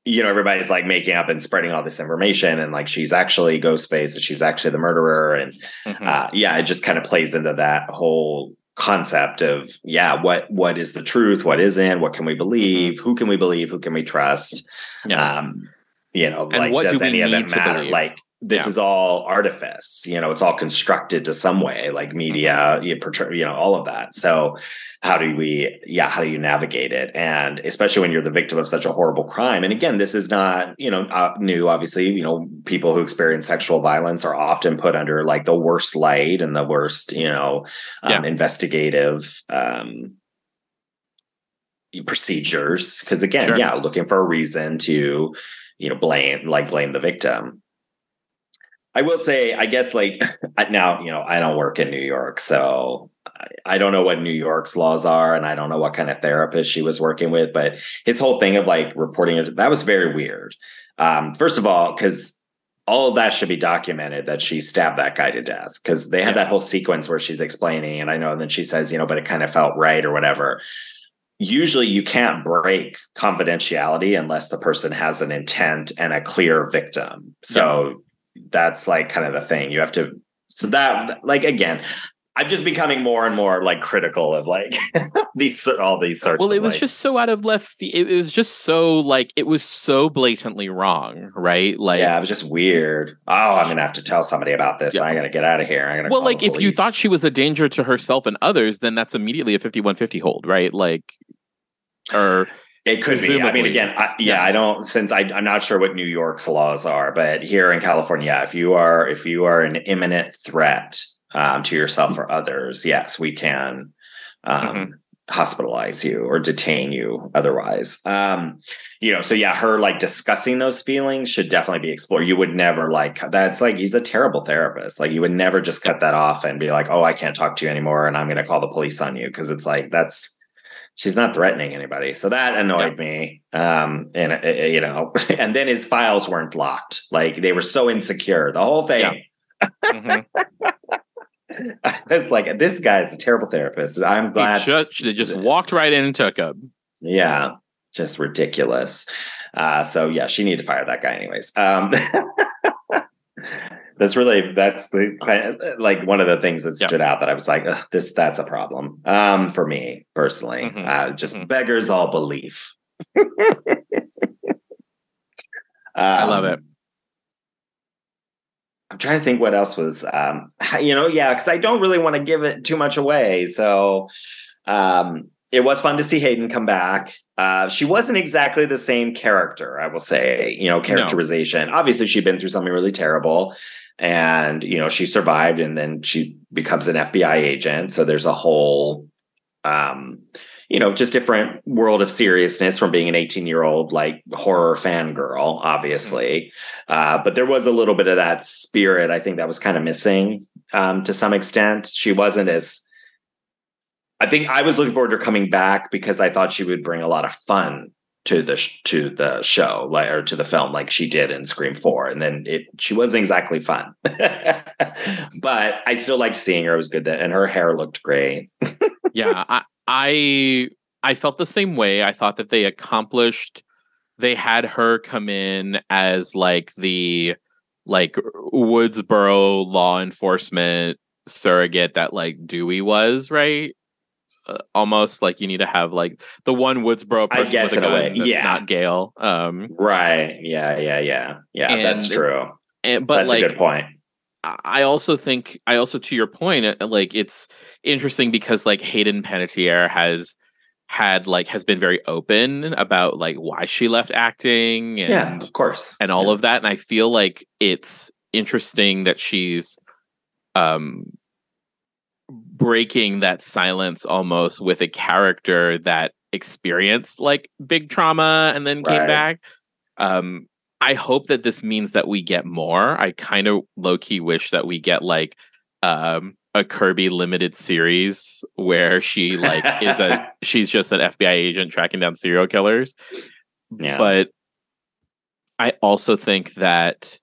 Speaker 2: you know everybody's like making up and spreading all this information and like she's actually ghostface and she's actually the murderer and mm-hmm. uh yeah it just kind of plays into that whole concept of yeah what what is the truth what isn't what can we believe mm-hmm. who can we believe who can we trust yeah. um you know and like does any of it matter believe? like this
Speaker 3: Yeah.
Speaker 2: is all artifice you know it's all constructed to some way like media
Speaker 3: Mm-hmm.
Speaker 2: you portray you know all of that so how do we yeah how do you navigate it and especially when you're the victim of such a horrible crime and again this is not you know uh, new obviously you know people who experience sexual violence are often put under like the worst light and the worst you know um,
Speaker 3: Yeah.
Speaker 2: investigative um procedures because again
Speaker 3: Sure.
Speaker 2: yeah looking for a reason to you know blame like blame the victim i will say i guess like now you know i don't work in new york so I- don't know what new york's laws are and i don't know what kind of therapist she was working with but his whole thing of like reporting it that was very weird. Um first of all because all of that should be documented that she stabbed that guy to death because they had that whole sequence where she's explaining and i know and then she says you know but it kind of felt right or whatever. Usually you can't break confidentiality unless the person has an intent and a clear victim. So that's like kind of the thing. You have to so that like again, I'm just becoming more and more like critical of like these all these sorts
Speaker 3: Well, it was
Speaker 2: like-
Speaker 3: just so out of left. It, it was just so like it was so blatantly wrong, right? Like,
Speaker 2: yeah, it was just weird. Oh, I'm gonna have to tell somebody about this.
Speaker 3: Yeah.
Speaker 2: I'm gonna get out of here. I'm gonna
Speaker 3: well, like if you thought she was a danger to herself and others, then that's immediately a fifty-one fifty hold, right? Like, or
Speaker 2: It could be. I mean, again, I, yeah,
Speaker 3: Yeah.
Speaker 2: I don't. Since I, I'm not sure what New York's laws are, but here in California, yeah, if you are if you are an imminent threat um, to yourself or others, yes, we can um,
Speaker 3: Mhm.
Speaker 2: hospitalize you or detain you. Otherwise, um, you know. So yeah, her like discussing those feelings should definitely be explored. You would never like that's like he's a terrible therapist. Like you would never just cut that off and be like, oh, I can't talk to you anymore, and I'm going to call the police on you because it's like that's she's not threatening anybody. So that annoyed me. Um, and uh, you know, and then his files weren't locked. Like they were so insecure. The whole thing.
Speaker 3: Mhm.
Speaker 2: it's like this guy's a terrible therapist. I'm
Speaker 3: he
Speaker 2: glad.
Speaker 3: just, they just walked right in and took him.
Speaker 2: Yeah, just ridiculous. Uh, so yeah, she needed to fire that guy anyways. Um, that's really that's the like one of the things that
Speaker 3: Yeah.
Speaker 2: stood out that I was like, this that's a problem um, for me personally.
Speaker 3: Mhm.
Speaker 2: Uh, just
Speaker 3: Mhm.
Speaker 2: beggars all belief.
Speaker 3: I love
Speaker 2: Um,
Speaker 3: it.
Speaker 2: I'm trying to think what else was, um, you know, yeah, because I don't really want to give it too much away. So um, it was fun to see Hayden come back. Uh, she wasn't exactly the same character, I will say, you know, characterization. Obviously, she'd been through something really terrible and, you know, she survived and then she becomes an FBI agent. So there's a whole, um, you know, just different world of seriousness from being an 18 year old like horror fangirl, obviously. Uh, but there was a little bit of that spirit. I think that was kind of missing um, to some extent. She wasn't as. I think I was looking forward to her coming back because I thought she would bring a lot of fun to the to the show, like or to the film, like she did in Scream Four. And then it she wasn't exactly fun, but I still liked seeing her. It was good that, and her hair looked great.
Speaker 3: yeah, I, I I felt the same way. I thought that they accomplished. They had her come in as like the like Woodsboro law enforcement surrogate that like Dewey was, right? Uh, almost like you need to have like the one Woodsboro
Speaker 2: I guess
Speaker 3: with a gun that's
Speaker 2: yeah.
Speaker 3: not Gail. Um,
Speaker 2: Right? Yeah. Yeah. Yeah. Yeah. that's true.
Speaker 3: and, but
Speaker 2: that's
Speaker 3: like
Speaker 2: a good point.
Speaker 3: I also think I also to your point, uh, like it's interesting because like Hayden Panettiere has had like has been very open about like why she left acting and
Speaker 2: yeah. Of course.
Speaker 3: and all
Speaker 2: Yeah.
Speaker 3: of that. And I feel like it's interesting that she's um breaking that silence almost with a character that experienced like big trauma and then came
Speaker 2: Right.
Speaker 3: back. Um I hope that this means that we get more. I kind of low key wish that we get like um a Kirby limited series where she like is a she's just an FBI agent tracking down serial killers
Speaker 2: yeah.
Speaker 3: but I also think that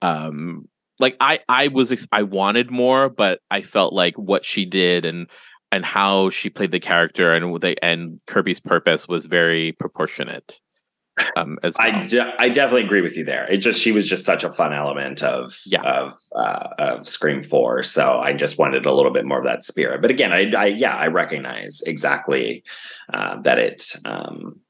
Speaker 3: um like I I was ex- I wanted more but I felt like what she did and and how she played the character and they and Kirby's purpose was very proportionate um as well.
Speaker 2: I, de- I definitely agree with you there. It just she was just such a fun element of
Speaker 3: Yeah.
Speaker 2: of uh, of Scream Four. So I just wanted a little bit more of that spirit. But again, I, I yeah I recognize exactly uh, that it um,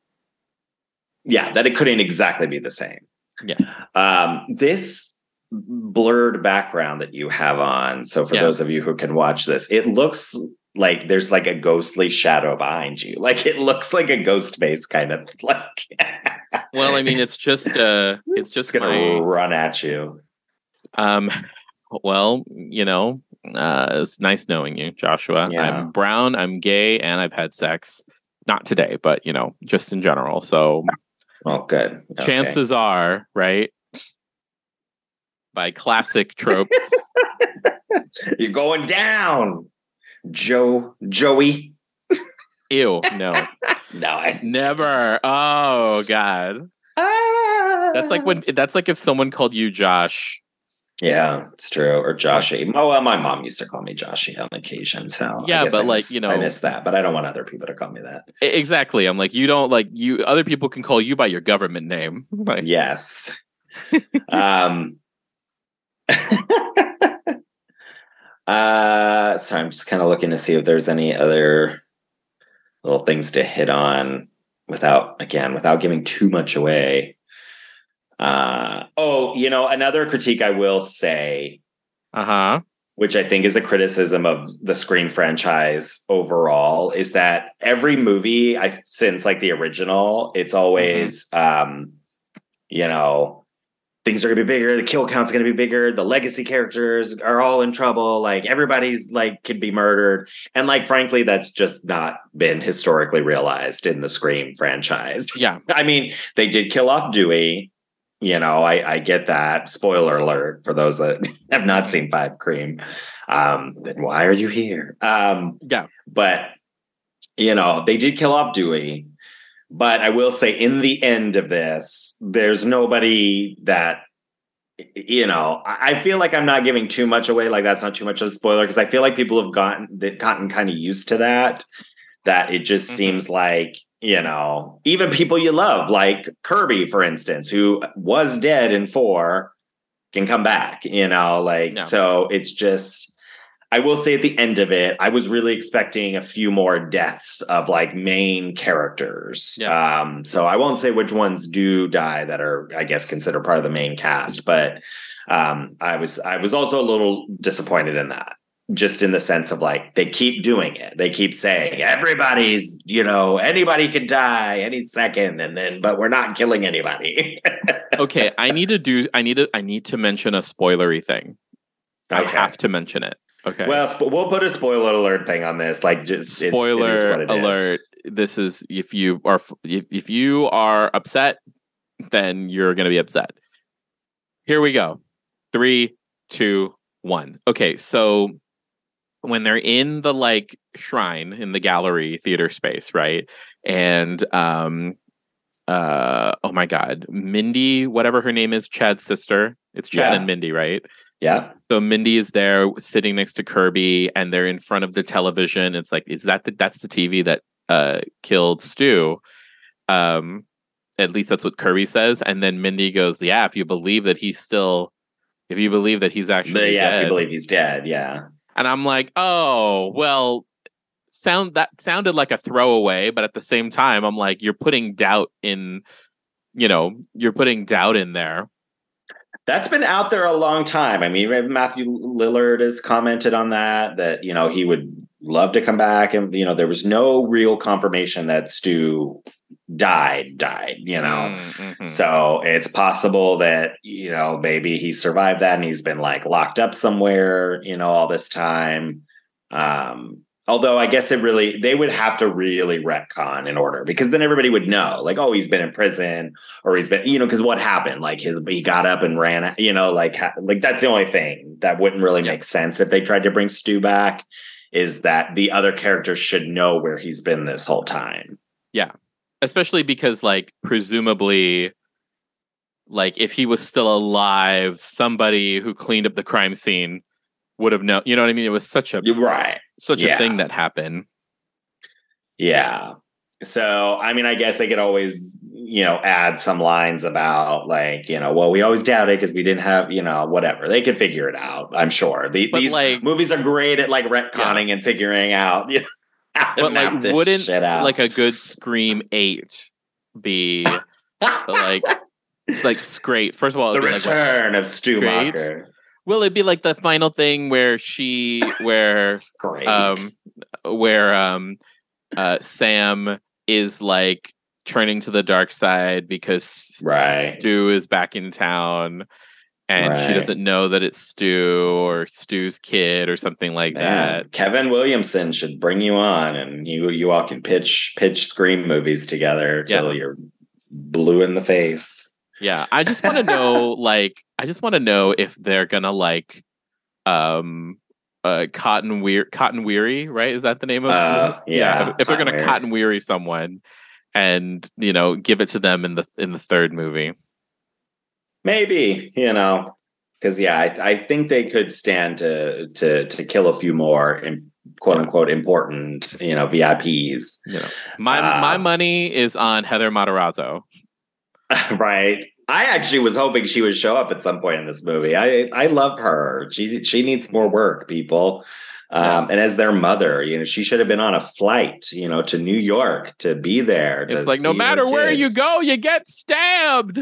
Speaker 2: yeah that it couldn't exactly be the same.
Speaker 3: Yeah.
Speaker 2: Um, this blurred background that you have on. So for
Speaker 3: Yeah.
Speaker 2: those of you who can watch this, it looks like there's like a ghostly shadow behind you. Like it looks like a ghost face kind of like
Speaker 3: Well, I mean, it's just uh, it's just
Speaker 2: gonna
Speaker 3: my
Speaker 2: run at you.
Speaker 3: um. Well, you know, uh, it's nice knowing you, Joshua.
Speaker 2: Yeah.
Speaker 3: I'm brown. I'm gay, and I've had sex. Not today, but you know, just in general. So
Speaker 2: Oh, good. Okay.
Speaker 3: chances are, right? By classic tropes.
Speaker 2: you're going down, Joe Joey.
Speaker 3: Ew, no,
Speaker 2: No, I,
Speaker 3: never. Oh God, that's like when that's like if someone called you Josh.
Speaker 2: Yeah, it's true. Or Joshy. Oh, well, my mom used to call me Joshy on occasion. So
Speaker 3: Yeah, but
Speaker 2: I
Speaker 3: like,
Speaker 2: miss-
Speaker 3: you know-
Speaker 2: I miss that, but I don't want other people to call me that.
Speaker 3: Exactly. I'm like, you don't like you. Other people can call you by your government name. Like,
Speaker 2: Yes. um. uh, so I'm just kind of looking to see if there's any other little things to hit on without, again, without giving too much away. Uh, oh, you know, another critique I will say
Speaker 3: Uh huh.
Speaker 2: which I think is a criticism of the Scream franchise overall, is that every movie I since like the original, it's always um, you know, things are gonna be bigger, the kill count's gonna be bigger, the legacy characters are all in trouble, like everybody's like could be murdered. And like frankly, that's just not been historically realized in the Scream franchise.
Speaker 3: Yeah.
Speaker 2: I mean, they did kill off Dewey. You know, I, I get that. Spoiler alert for those that have not seen Five Cream. Um, then why are you here? Um,
Speaker 3: Yeah.
Speaker 2: but you know, they did kill off Dewey. But I will say, in the end of this, there's nobody that you know. I feel like I'm not giving too much away. Like that's not too much of a spoiler because I feel like people have gotten that gotten kind of used to that. That it just
Speaker 3: Mhm.
Speaker 2: seems like you know, even people you love, like Kirby, for instance, who was dead in four, can come back. You know, like
Speaker 3: Yeah.
Speaker 2: so. It's just. I will say at the end of it, I was really expecting a few more deaths of like main characters.
Speaker 3: Yeah.
Speaker 2: Um, so I won't say which ones do die that are, I guess, considered part of the main cast, but um, I was I was also a little disappointed in that. Just in the sense of like they keep doing it. They keep saying everybody's, you know, anybody can die any second, and then but we're not killing anybody.
Speaker 3: Okay. I need to do. I need to. I need to mention a spoilery thing. I have to mention it. Okay.
Speaker 2: Well, sp- we'll put a spoiler alert thing on this. Like, just it's- it
Speaker 3: spoiler
Speaker 2: is what it is.
Speaker 3: alert. This is if you are if if you are upset, then you're going to be upset. Here we go. Three, two, one. Okay, so when they're in the like shrine in the gallery theater space, right? And um uh oh my god, Mindy, whatever her name is, Chad's sister. It's Chad
Speaker 2: Yeah.
Speaker 3: and Mindy, right?
Speaker 2: Yeah.
Speaker 3: So Mindy is there sitting next to Kirby and they're in front of the television. It's like, is that the that's the TV that uh killed Stu? Um at least that's what Kirby says. And then Mindy goes, Yeah, if you believe that he's still if you believe that he's
Speaker 2: But
Speaker 3: actually
Speaker 2: yeah, if you believe he's dead, yeah.
Speaker 3: and I'm like, oh, well, sound that sounded like a throwaway, but at the same time, I'm like, you're putting doubt in, you know, you're putting doubt in there.
Speaker 2: That's been out there a long time. I mean, Matthew Lillard has commented on that, that, you know, he would love to come back. And, you know, there was no real confirmation that Stu died, died, you know.
Speaker 3: Mm, mhm.
Speaker 2: So it's possible that, you know, maybe he survived that and he's been like locked up somewhere, you know, all this time. Um, although I guess it really, they would have to really retcon in order because then everybody would know, like, oh, he's been in prison or he's been, you know, because what happened? Like his, he got up and ran, you know, like, like that's the only thing that wouldn't really make sense if they tried to bring Stu back is that the other characters should know where he's been this whole time. Yeah.
Speaker 3: Especially because like presumably like if he was still alive somebody who cleaned up the crime scene would have known you know what i mean it was such a
Speaker 2: right.
Speaker 3: Such
Speaker 2: yeah.
Speaker 3: a thing that happened
Speaker 2: Yeah. So, I mean, I guess they could always, you know, add some lines about like, you know, well, we always doubted because we didn't have, you know, whatever. They could figure it out. I'm sure. The, these
Speaker 3: like-
Speaker 2: movies are great at like retconning and figuring out, you know,
Speaker 3: but like wouldn't like a good scream 8 be like It's like great. First of all,
Speaker 2: the
Speaker 3: it'd like,
Speaker 2: return of Stu
Speaker 3: Scraped?
Speaker 2: Macher.
Speaker 3: will it be like the final thing where she, where um where um uh sam is like turning to the dark side because
Speaker 2: Right.
Speaker 3: stu is back in town and she doesn't know that it's stu or stu's kid or something like
Speaker 2: Man,
Speaker 3: that
Speaker 2: Kevin Williamson should bring you on, and you you all can pitch pitch scream movies together till you're blue in the face.
Speaker 3: Yeah i just want to know like i just want to know if they're gonna like um uh cotton weir cotton weary right? Is that the name of
Speaker 2: Uh, yeah,
Speaker 3: if, if they're gonna
Speaker 2: Cotton Weary.
Speaker 3: cotton weary someone and you know give it to them in the in the third movie.
Speaker 2: Maybe you know, because yeah, I, I think they could stand to to to kill a few more in quote unquote important you know VIPs,
Speaker 3: you know my
Speaker 2: Uh,
Speaker 3: my money is on heather matarazzo
Speaker 2: right? I actually was hoping she would show up at some point in this movie. I I love her. She she needs more work, people. Um, and as their mother, you know, she should have been on a flight, you know, to New York to be there. to
Speaker 3: it's like no matter where you go you get stabbed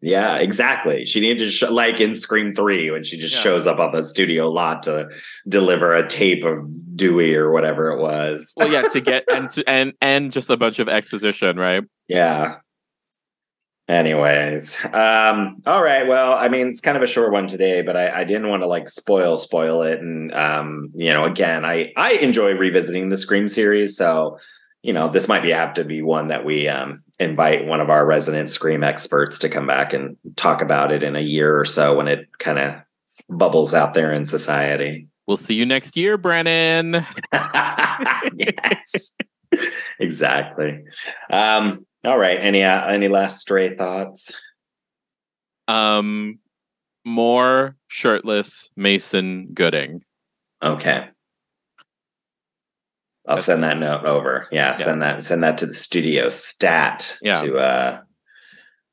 Speaker 2: Yeah, exactly. She needed to sh- like in Scream Three when she just
Speaker 3: Yeah.
Speaker 2: shows up on the studio lot to deliver a tape of Dewey or whatever it was.
Speaker 3: well yeah to get and to, and and just a bunch of exposition right
Speaker 2: Yeah. Anyways, um, all right. Well, I mean, it's kind of a short one today, but I, I didn't want to like spoil spoil it. And um, you know, again, I I enjoy revisiting the Scream series, so you know, this might be have to be one that we um invite one of our resident Scream experts to come back and talk about it in a year or so when it kind of bubbles out there in society.
Speaker 3: we'll see you next year brennan
Speaker 2: yes, exactly. Um, all right. Any uh, any last stray thoughts?
Speaker 3: um more shirtless mason gooding
Speaker 2: Okay. I'll send that note over. Yeah, send that send that to the studio stat
Speaker 3: Yeah.
Speaker 2: to uh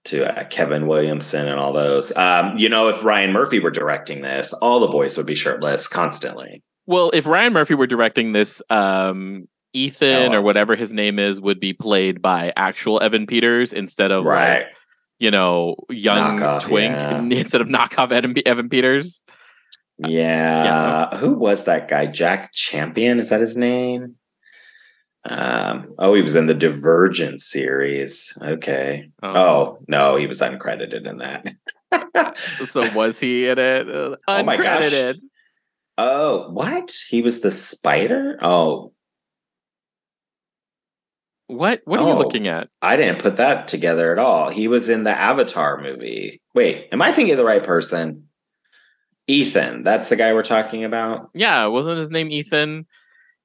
Speaker 2: to uh, Kevin Williamson and all those. Um, you know, if Ryan Murphy were directing this, all the boys would be shirtless constantly.
Speaker 3: well if ryan murphy were directing this um ethan
Speaker 2: Oh.
Speaker 3: or whatever his name is would be played by actual evan peters instead of
Speaker 2: right.
Speaker 3: like you know young
Speaker 2: Knockoff,
Speaker 3: twink
Speaker 2: yeah.
Speaker 3: instead of knockoff evan, evan peters
Speaker 2: Yeah. Who was that guy? Jack Champion? Is that his name? Um, oh, he was in the Divergent series. Okay. Oh, no, he was uncredited in that.
Speaker 3: so was he in it Uh,
Speaker 2: Oh my gosh.
Speaker 3: uncredited
Speaker 2: Oh, what? He was the spider? Oh,
Speaker 3: what what are you
Speaker 2: Oh.
Speaker 3: looking at
Speaker 2: I didn't put that together at all. He was in the Avatar movie. Wait, am I thinking of the right person? Ethan, that's the guy we're talking about.
Speaker 3: yeah wasn't his name ethan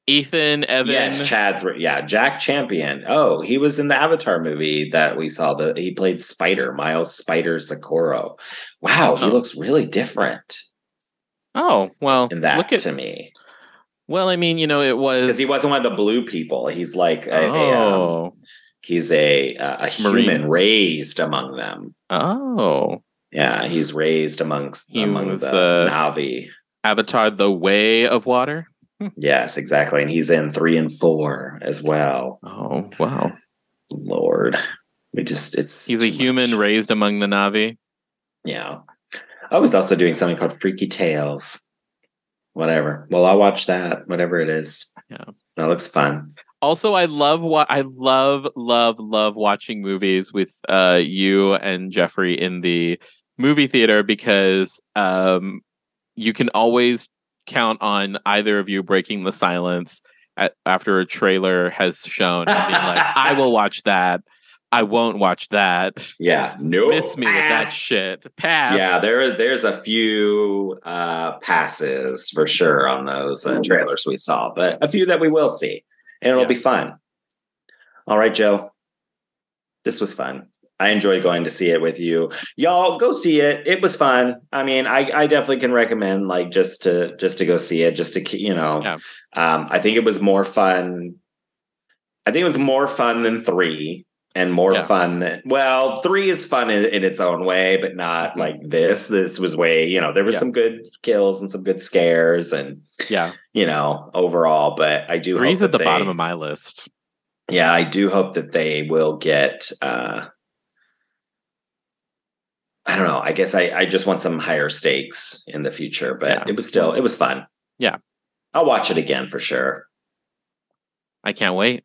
Speaker 3: ethan evan
Speaker 2: Yes, Chad's. Yeah, Jack Champion. Oh, he was in the Avatar movie that we saw. The he played Spider, Miles Spider Socorro. Wow, he
Speaker 3: Oh.
Speaker 2: looks really different
Speaker 3: oh well
Speaker 2: in that
Speaker 3: look at
Speaker 2: to me
Speaker 3: well i mean you know it was
Speaker 2: because he wasn't one of the blue people. He's like a, a, um,
Speaker 3: oh
Speaker 2: he's a a, a
Speaker 3: Marine.
Speaker 2: human raised among them.
Speaker 3: oh
Speaker 2: Yeah, he's raised amongst
Speaker 3: He
Speaker 2: among
Speaker 3: was,
Speaker 2: the
Speaker 3: uh,
Speaker 2: Navi.
Speaker 3: avatar the way of water
Speaker 2: Yes, exactly. And he's in three and four as well.
Speaker 3: oh wow
Speaker 2: Lord. We just it's
Speaker 3: he's a human
Speaker 2: much.
Speaker 3: raised among the navi
Speaker 2: Yeah. I was also doing something called Freaky Tales. Whatever. Well, I'll watch that, whatever it is.
Speaker 3: Yeah.
Speaker 2: That looks fun.
Speaker 3: also i love what i love love love watching movies with uh you and jeffrey in the movie theater because um you can always count on either of you breaking the silence at, after a trailer has shown like i will watch that i won't watch that
Speaker 2: Yeah. No.
Speaker 3: miss me with that shit pass
Speaker 2: Yeah, there there's a few uh passes for sure on those uh, trailers we saw, but a few that we will see. And it'll be
Speaker 3: Yes.
Speaker 2: fun. All right, Joe. This was fun. I enjoyed going to see it with you. Y'all go see it. It was fun. I mean, I, I definitely can recommend like just to just to go see it, just to ke- you know.
Speaker 3: Yeah.
Speaker 2: Um, I think it was more fun. I think it was more fun than three and more
Speaker 3: Yeah.
Speaker 2: fun than well, three is fun in, in its own way, but not
Speaker 3: Mhm.
Speaker 2: like this. This was way, you know, there was
Speaker 3: Yeah.
Speaker 2: some good kills and some good scares and
Speaker 3: yeah
Speaker 2: you know, overall, but I do
Speaker 3: three's at the
Speaker 2: that
Speaker 3: bottom of my list
Speaker 2: yeah, I do hope that they will get uh I don't know. I guess I, I just want some higher stakes in the future, but
Speaker 3: Yeah.
Speaker 2: it was still it was fun.
Speaker 3: Yeah.
Speaker 2: I'll watch it again for sure.
Speaker 3: I can't wait.